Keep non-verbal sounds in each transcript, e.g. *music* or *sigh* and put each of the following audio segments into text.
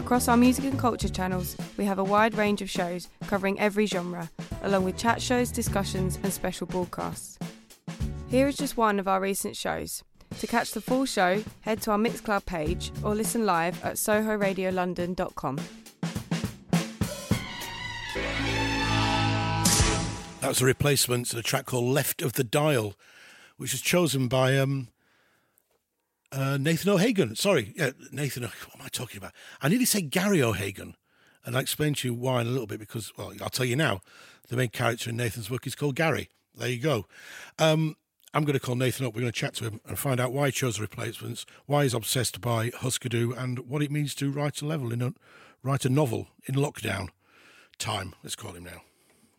Across our music and culture channels, we have a wide range of shows covering every genre, along with chat shows, discussions, and special broadcasts. Here is just one of our recent shows. To catch the full show, head to our Mixcloud page or listen live at sohoradiolondon.com. That was a replacement to a track called Left of the Dial, which was chosen by um, uh, Nathan O'Hagan. Sorry, yeah, Nathan. *laughs* What am I talking about? I nearly say Gary O'Hagan, and I'll explain to you why in a little bit because, well, I'll tell you now. The main character in Nathan's book is called Gary. There you go. Um, I'm going to call Nathan up. We're going to chat to him and find out why he chose the replacements, why he's obsessed by Husker Du, and what it means to write a level in a write a novel in lockdown time. Let's call him now.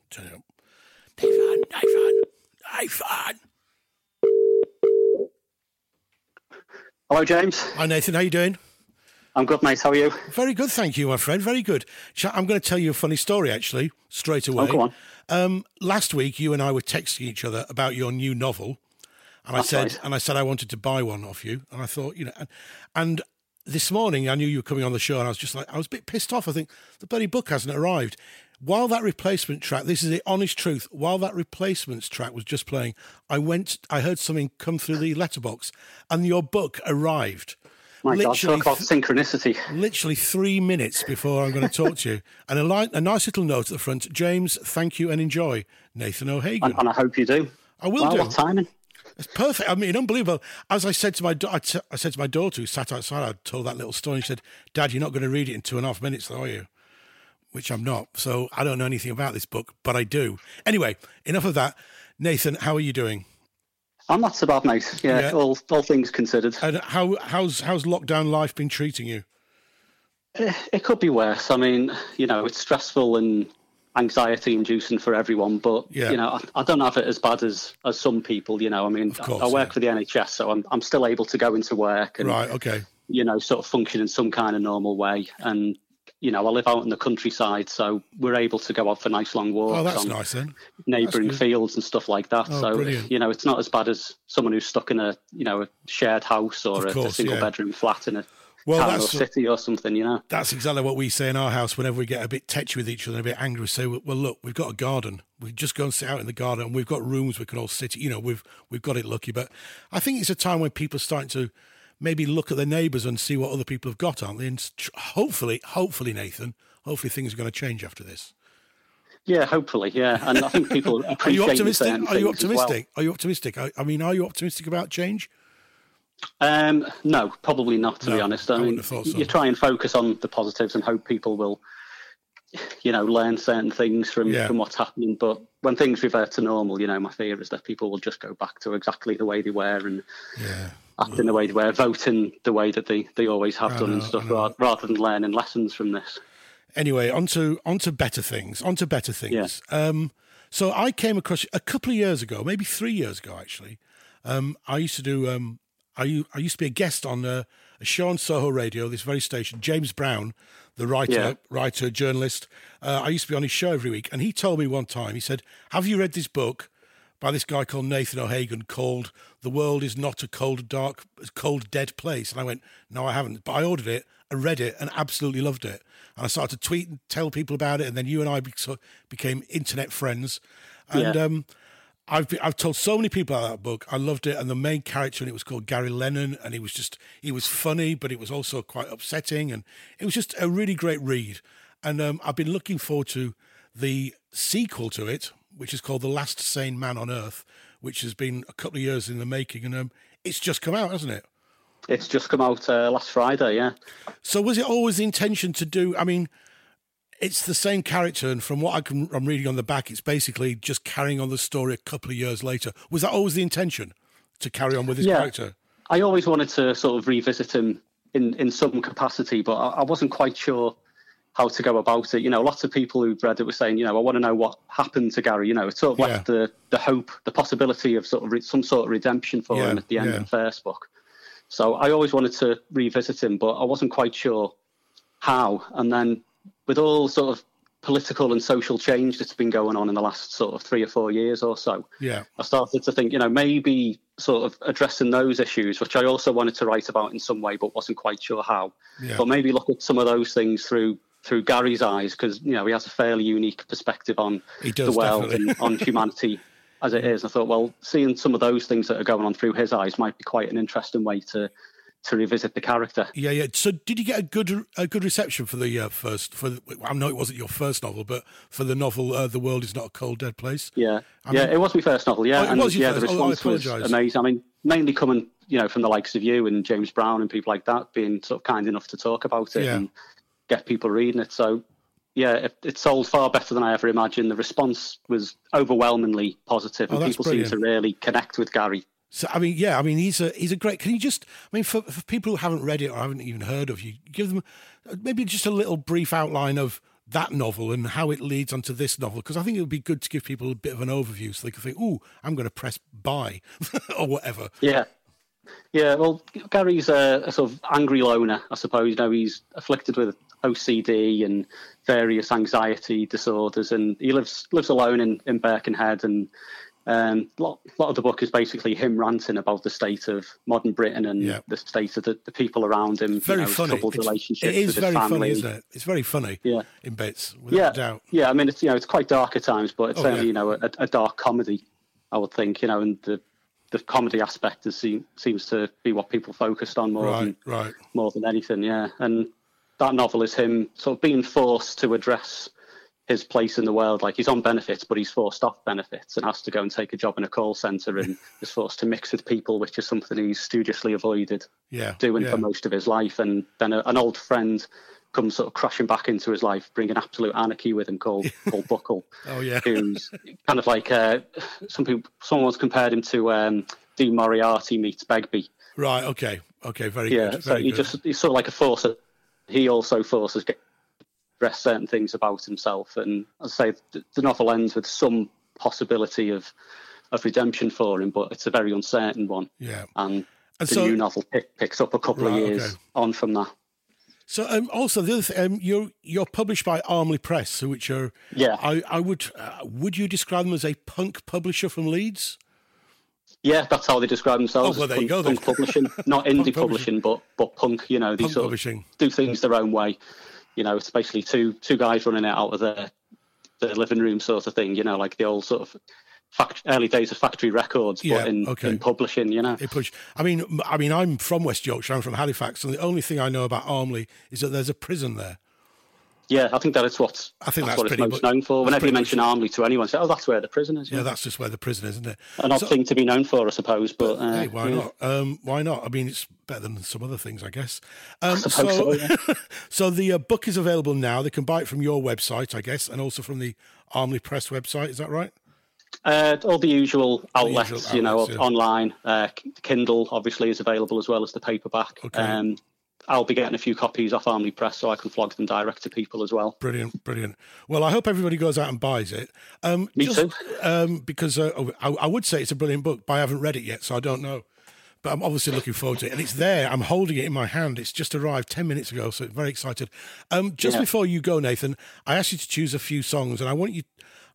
Turn it up. Nathan, Nathan, Nathan. Hello, James. Hi, Nathan. How you doing? I'm good, mate. How are you? Very good, thank you, my friend. Very good. I'm going to tell you a funny story, actually, straight away. Oh, go on. Um, last week, you and I were texting each other about your new novel, and That's I said, right. and I said I wanted to buy one off you, and I thought, you know, and, and this morning I knew you were coming on the show, and I was just like, I was a bit pissed off. I think the bloody book hasn't arrived. While that replacement track, this is the honest truth. While that replacements track was just playing, I went, I heard something come through the letterbox, and your book arrived. My God, Literally talk about synchronicity. literally three minutes before I'm going to talk to you. *laughs* And a, li- a nice little note at the front James, thank you and enjoy. Nathan O'Hagan. And, and I hope you do. I will well, do. What timing? It's perfect. I mean, unbelievable. As I said to my, da- I, t- I said to my daughter who sat outside, I told that little story. She said, "Dad, you're not going to read it in two and a half minutes, though, are you?" Which I'm not. So I don't know anything about this book, but I do. Anyway, enough of that. Nathan, how are you doing? I'm not so bad, mate. Yeah, Yeah. All, all things considered. And how how's how's lockdown life been treating you? Eh, It could be worse. I mean, you know, it's stressful and anxiety inducing for everyone, but, Yeah. you know, I, I don't have it as bad as, as some people, you know. I mean, course, I, I work yeah. for the NHS, so I'm, I'm still able to go into work and, Right. Okay. you know, sort of function in some kind of normal way. And, you know, I live out in the countryside, so we're able to go out for nice long oh, walks. Oh, that's on nice then. neighbouring fields and stuff like that. Oh, so brilliant. you know, it's not as bad as someone who's stuck in a you know a shared house or Of a, a single yeah. bedroom flat in a Well, town or city or something. You know, That's exactly what we say in our house whenever we get a bit tetchy with each other and a bit angry. We say, well, look, we've got a garden. We just go and sit out in the garden and we've got rooms we can all sit. You know, we've we've got it lucky. But I think it's a time when people are starting to maybe look at their neighbours and see what other people have got, aren't they? And hopefully, hopefully, Nathan, hopefully things are going to change after this. yeah, hopefully, yeah. And I think people *laughs* Are appreciate you optimistic? Are you as well. optimistic? Are you optimistic? I, I mean, are you optimistic about change? Um, no, probably not. To No, be honest, I I, mean, so. you try and focus on the positives and hope people will, you know, learn certain things from Yeah. from what's happening. But when things revert to normal, you know, my fear is that people will just go back to exactly the way they were and Yeah. Acting the way they were, voting the way that they, they always have I done and stuff, I know. ra- rather than learning lessons from this. anyway, onto onto better things. Onto better things. Um, so I came across a couple of years ago, maybe three years ago, actually. Um, I used to do. Um, I I used to be a guest on a, a show on Soho Radio, this very station. James Brown, the writer, Yeah. writer, journalist. Uh, I used to be on his show every week, and he told me one time. He said, "Have you read this book?" By this guy called Nathan O'Hagan, called "The World Is Not a Cold, Dark, Cold, Dead Place," and I went, "No, I haven't." But I ordered it and read it and absolutely loved it. And I started to tweet and tell people about it, and then you and I became internet friends. And Yeah. um, I've be, I've told so many people about that book. I loved it, and the main character in it was called Gary Lennon, and he was just he was funny, but it was also quite upsetting, and it was just a really great read. And um, I've been looking forward to the sequel to it, which is called The Last Sane Man on Earth, which has been a couple of years in the making, and um, it's just come out, hasn't it? It's just come out uh, last Friday, yeah. So was it always the intention to do? I mean, it's the same character, and from what I can, I'm reading on the back, it's basically just carrying on the story a couple of years later. Was that always the intention to carry on with this Yeah. character? I always wanted to sort of revisit him in in some capacity, but I, I wasn't quite sure how to go about it. You know, lots of people who've read it were saying, you know, I want to know what happened to Gary. You know, it sort of Yeah. left the the hope, the possibility of sort of re- some sort of redemption for Yeah, him at the end yeah. of the first book. So I always wanted to revisit him, but I wasn't quite sure how. And then with all sort of political and social change that's been going on in the last sort of three or four years or so, Yeah. I started to think, you know, maybe sort of addressing those issues, which I also wanted to write about in some way, but wasn't quite sure how. But maybe look at some of those things through through Gary's eyes, because you know he has a fairly unique perspective on does, the world definitely. and on humanity *laughs* as it is. I thought, well, seeing some of those things that are going on through his eyes might be quite an interesting way to to revisit the character. Yeah, yeah. So, did you get a good a good reception for the uh, first? For the, I know it wasn't your first novel, but for the novel, uh, "The World Is Not a Cold Dead Place." Yeah, I yeah, mean- it was my first novel. Yeah, Oh, it and was yeah, first. the Oh, response was apologise. amazing. I mean, mainly coming, you know, from the likes of you and James Brown and people like that, being sort of kind enough to talk about it Yeah. and get people reading it. So, yeah, it, it sold far better than I ever imagined. The response was overwhelmingly positive, Oh, and that's people seem to really connect with Gary. So, I mean, yeah, I mean, he's a he's a great. Can you just? I mean, for, for people who haven't read it or haven't even heard of you, give them maybe just a little brief outline of that novel and how it leads onto this novel, because I think it would be good to give people a bit of an overview so they can think, "Oh, I'm going to press buy" *laughs* or whatever. Yeah. Yeah, well, Gary's a, a sort of angry loner, I suppose. You know, he's afflicted with OCD and various anxiety disorders, and he lives lives alone in, in Birkenhead. And um, a lot, lot of the book is basically him ranting about the state of modern Britain and Yeah. the state of the, the people around him. Very you know, funny. Troubled It's- relationships it is with his very family. funny, isn't it? It's very funny. Yeah. in bits, without Yeah, doubt. yeah. I mean, it's you know, it's quite dark at times, but it's Oh, certainly yeah. you know a, a dark comedy. I would think you know, and the the comedy aspect is, seem, seems to be what people focused on more than Right, right. more than anything. Yeah, and that novel is him sort of being forced to address his place in the world. Like he's on benefits, but he's forced off benefits and has to go and take a job in a call center and *laughs* is forced to mix with people, which is something he's studiously avoided Yeah, doing yeah. for most of his life. And then a, an old friend comes sort of crashing back into his life, bringing absolute anarchy with him, called *laughs* called Buckle, Oh yeah, who's kind of like uh, some people. Someone once compared him to um, Dean Moriarty meets Begbie. right. Okay, okay. Very Yeah, good. so he good. just he's sort of like a force. He also forces get address certain things about himself, and as I say, the, the novel ends with some possibility of of redemption for him, but it's a very uncertain one. yeah. And, And the so- new novel pick, picks up a couple Right, of years okay. on from that. So um, also the other thing, um, you're you're published by Armley Press, which are Yeah. I I would uh, would you describe them as a punk publisher from Leeds? Yeah, that's how they describe themselves. Oh, well, there you punk, go then. *laughs* punk publishing, not indie publishing. publishing, but but punk. You know, they Punk sort publishing. of do things their own way. You know, it's basically two two guys running it out of their their living room sort of thing. You know, like the old sort of fact, early days of factory records, Yeah, but in, okay. in publishing. You know, They push. I mean, I mean, I'm from West Yorkshire. I'm from Halifax, and the only thing I know about Armley is that there's a prison there. Yeah, I think that is what I think that's what it's most known for. Whenever you mention Armley to anyone, say, "Oh, that's where the prison is." Yeah, that's just where the prison is, isn't it? an odd So- thing to be known for, I suppose. But uh, Hey, why yeah. not? Um, why not? I mean, it's better than some other things, I guess. Um, suppose so, so, yeah. *laughs* so the uh, book is available now. They can buy it from your website, I guess, and also from the Armley Press website. Is that right? Uh, all the usual outlets, usual you know, outlets, yeah. online. Uh, Kindle obviously is available as well as the paperback. Okay. Um, I'll be getting a few copies off Armley Press so I can flog them direct to people as well. Brilliant, brilliant. Well, I hope everybody goes out and buys it. Um, Me just, too. Um, because uh, oh, I, I would say it's a brilliant book, but I haven't read it yet, so I don't know. But I'm obviously looking forward to it, and it's there. I'm holding it in my hand. It's just arrived ten minutes ago, so very excited. Um, just Yeah. before you go, Nathan, I asked you to choose a few songs, and I want you,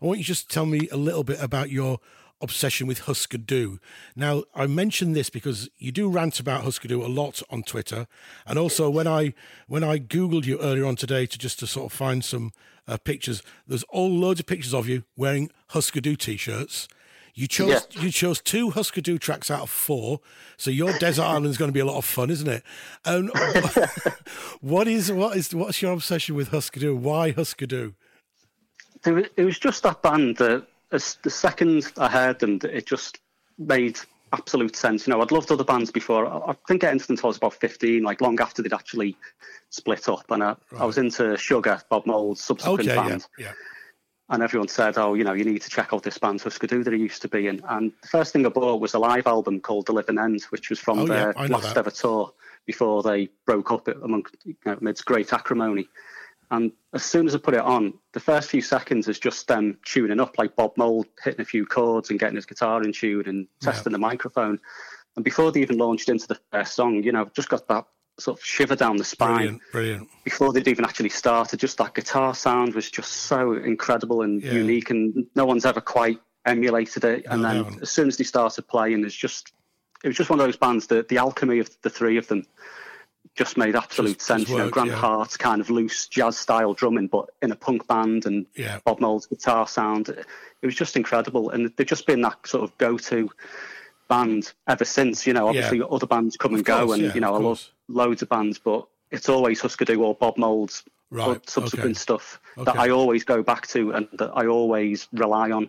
I want you just to tell me a little bit about your obsession with Husker Du. Now, I mention this because you do rant about Husker Du a lot on Twitter, and also when I when I googled you earlier on today to just to sort of find some uh, pictures, there's all loads of pictures of you wearing Husker Du t-shirts. You chose Yeah. you chose two Husker Du tracks out of four, so your desert island is going to be a lot of fun, isn't it? And *laughs* what is what is what's your obsession with Husker Du? Why Husker Du? It was just that band that as the second I heard them, it just made absolute sense. You know, I'd loved other bands before. I, I think getting to them until I was about 15, like long after they'd actually split up. And I, I was into Sugar, Bob Mould's subsequent Okay, yeah, band. yeah. and everyone said, "Oh, you know, you need to check out this band Husker Du that he used to be in." And the first thing I bought was a live album called The Living End, which was from Oh, their I know last that. ever tour, before they broke up among you know, amidst great acrimony. And as soon as I put it on, the first few seconds is just them tuning up, like Bob Mould hitting a few chords and getting his guitar in tune and testing yeah. the microphone. And before they even launched into the first song, you know, just got that sort of shiver down the spine. Brilliant, brilliant. Before they'd even actually started, just that guitar sound was just so incredible and yeah. unique, and no one's ever quite emulated it. And no, then as soon as they started playing, it's just it was just one of those bands that the alchemy of the three of them just made absolute just, sense. Just worked, you know, Grant yeah. Hart's kind of loose jazz style drumming, but in a punk band, and yeah. Bob Mould's guitar sound. It was just incredible, and they've just been that sort of go-to band ever since. You know, obviously yeah. other bands come of and course, go, and you know, I love loads of bands, but it's always Husker Du or Bob Mould's right. subsequent okay. stuff okay. that I always go back to and that I always rely on.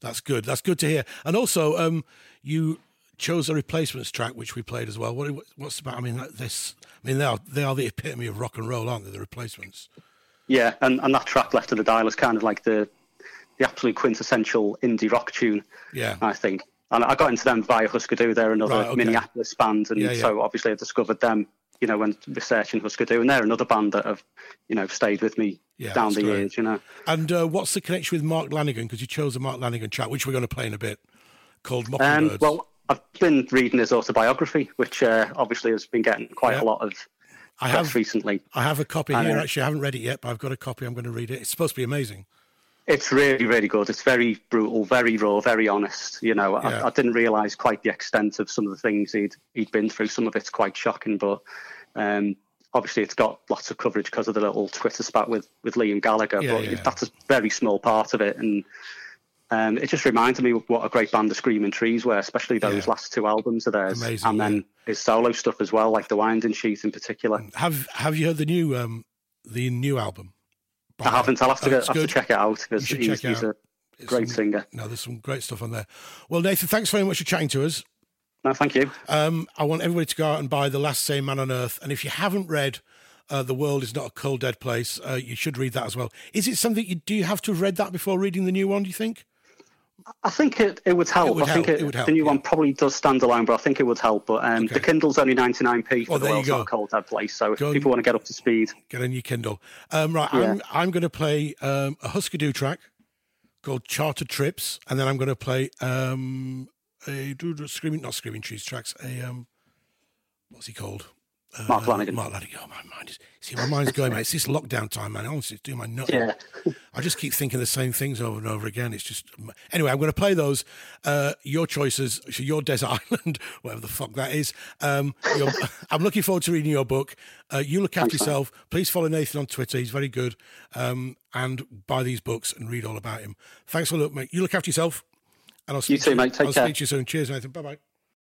That's good. That's good to hear. And also, um, you chose a replacements track which we played as well. What, what's about? I mean, this. I mean, they are they are the epitome of rock and roll, aren't they? The replacements. Yeah, and, and that track left of the dial is kind of like the the absolute quintessential indie rock tune. Yeah, I think. And I got into them via Husker Du. They're another right, okay. Minneapolis band, and yeah, yeah. so obviously I discovered them. You know, when researching Husker Du, and they're another band that have, you know, stayed with me yeah, down the great. years. You know. And uh, what's the connection with Mark Lanegan? Because you chose a Mark Lanegan track, which we're going to play in a bit, called Mockingbirds. Um, well, I've been reading his autobiography, which uh, obviously has been getting quite a lot of I have recently. I have a copy here. Actually, I haven't read it yet, but I've got a copy. I'm going to read it. It's supposed to be amazing. It's really, really good. It's very brutal, very raw, very honest. You know, yeah. I, I, didn't realise quite the extent of some of the things he'd he'd been through. Some of it's quite shocking, but um, obviously it's got lots of coverage because of the little Twitter spat with with Liam Gallagher. Yeah, but yeah. that's a very small part of it, and um, it just reminded me of what a great band the Screaming Trees were, especially those yeah. last two albums of theirs, Amazing, and then his solo stuff as well, like the Winding Sheet in particular. Have Have you heard the new um, the new album? I haven't. I'll have to, have to check it out because he's, he's a it's great some, singer. No, there's some great stuff on there. Well, Nathan, thanks very much for chatting to us. No, thank you. Um, I want everybody to go out and buy The Last Sane Man on Earth. And if you haven't read uh, The World is Not a Cold Dead Place, uh, you should read that as well. Is it something you do you have to have read that before reading the new one, do you think? I think it, it would help. It would I think help. It, it would help, the new yeah. one probably does stand alone, but I think it would help. But um, okay. the Kindle's only 99p for well, the world's not cold dead place. So if people want to get up to speed, get a new Kindle. Um, right, yeah. I'm, I'm going to play um, a Husker Du track called Chartered Trips, and then I'm going to play um, a screaming, not screaming trees tracks. A um, what's he called? Mark Lanegan. Mark Lanegan. Oh, my mind is see, my mind's going. mate. It's this lockdown time, man. Honestly, it's doing my nut. Yeah. *laughs* I just keep thinking the same things over and over again. It's just anyway. I'm going to play those. Uh, your choices. Your desert *laughs* island, whatever the fuck that is. Um, *laughs* I'm looking forward to reading your book. Uh, you look after Thanks, yourself. Man. Please follow Nathan on Twitter. He's very good. Um, and buy these books and read all about him. Thanks for look, mate. You look after yourself. And I'll speak you too, you, mate. Take care. I'll care. speak to you soon. Cheers, Nathan. Bye bye.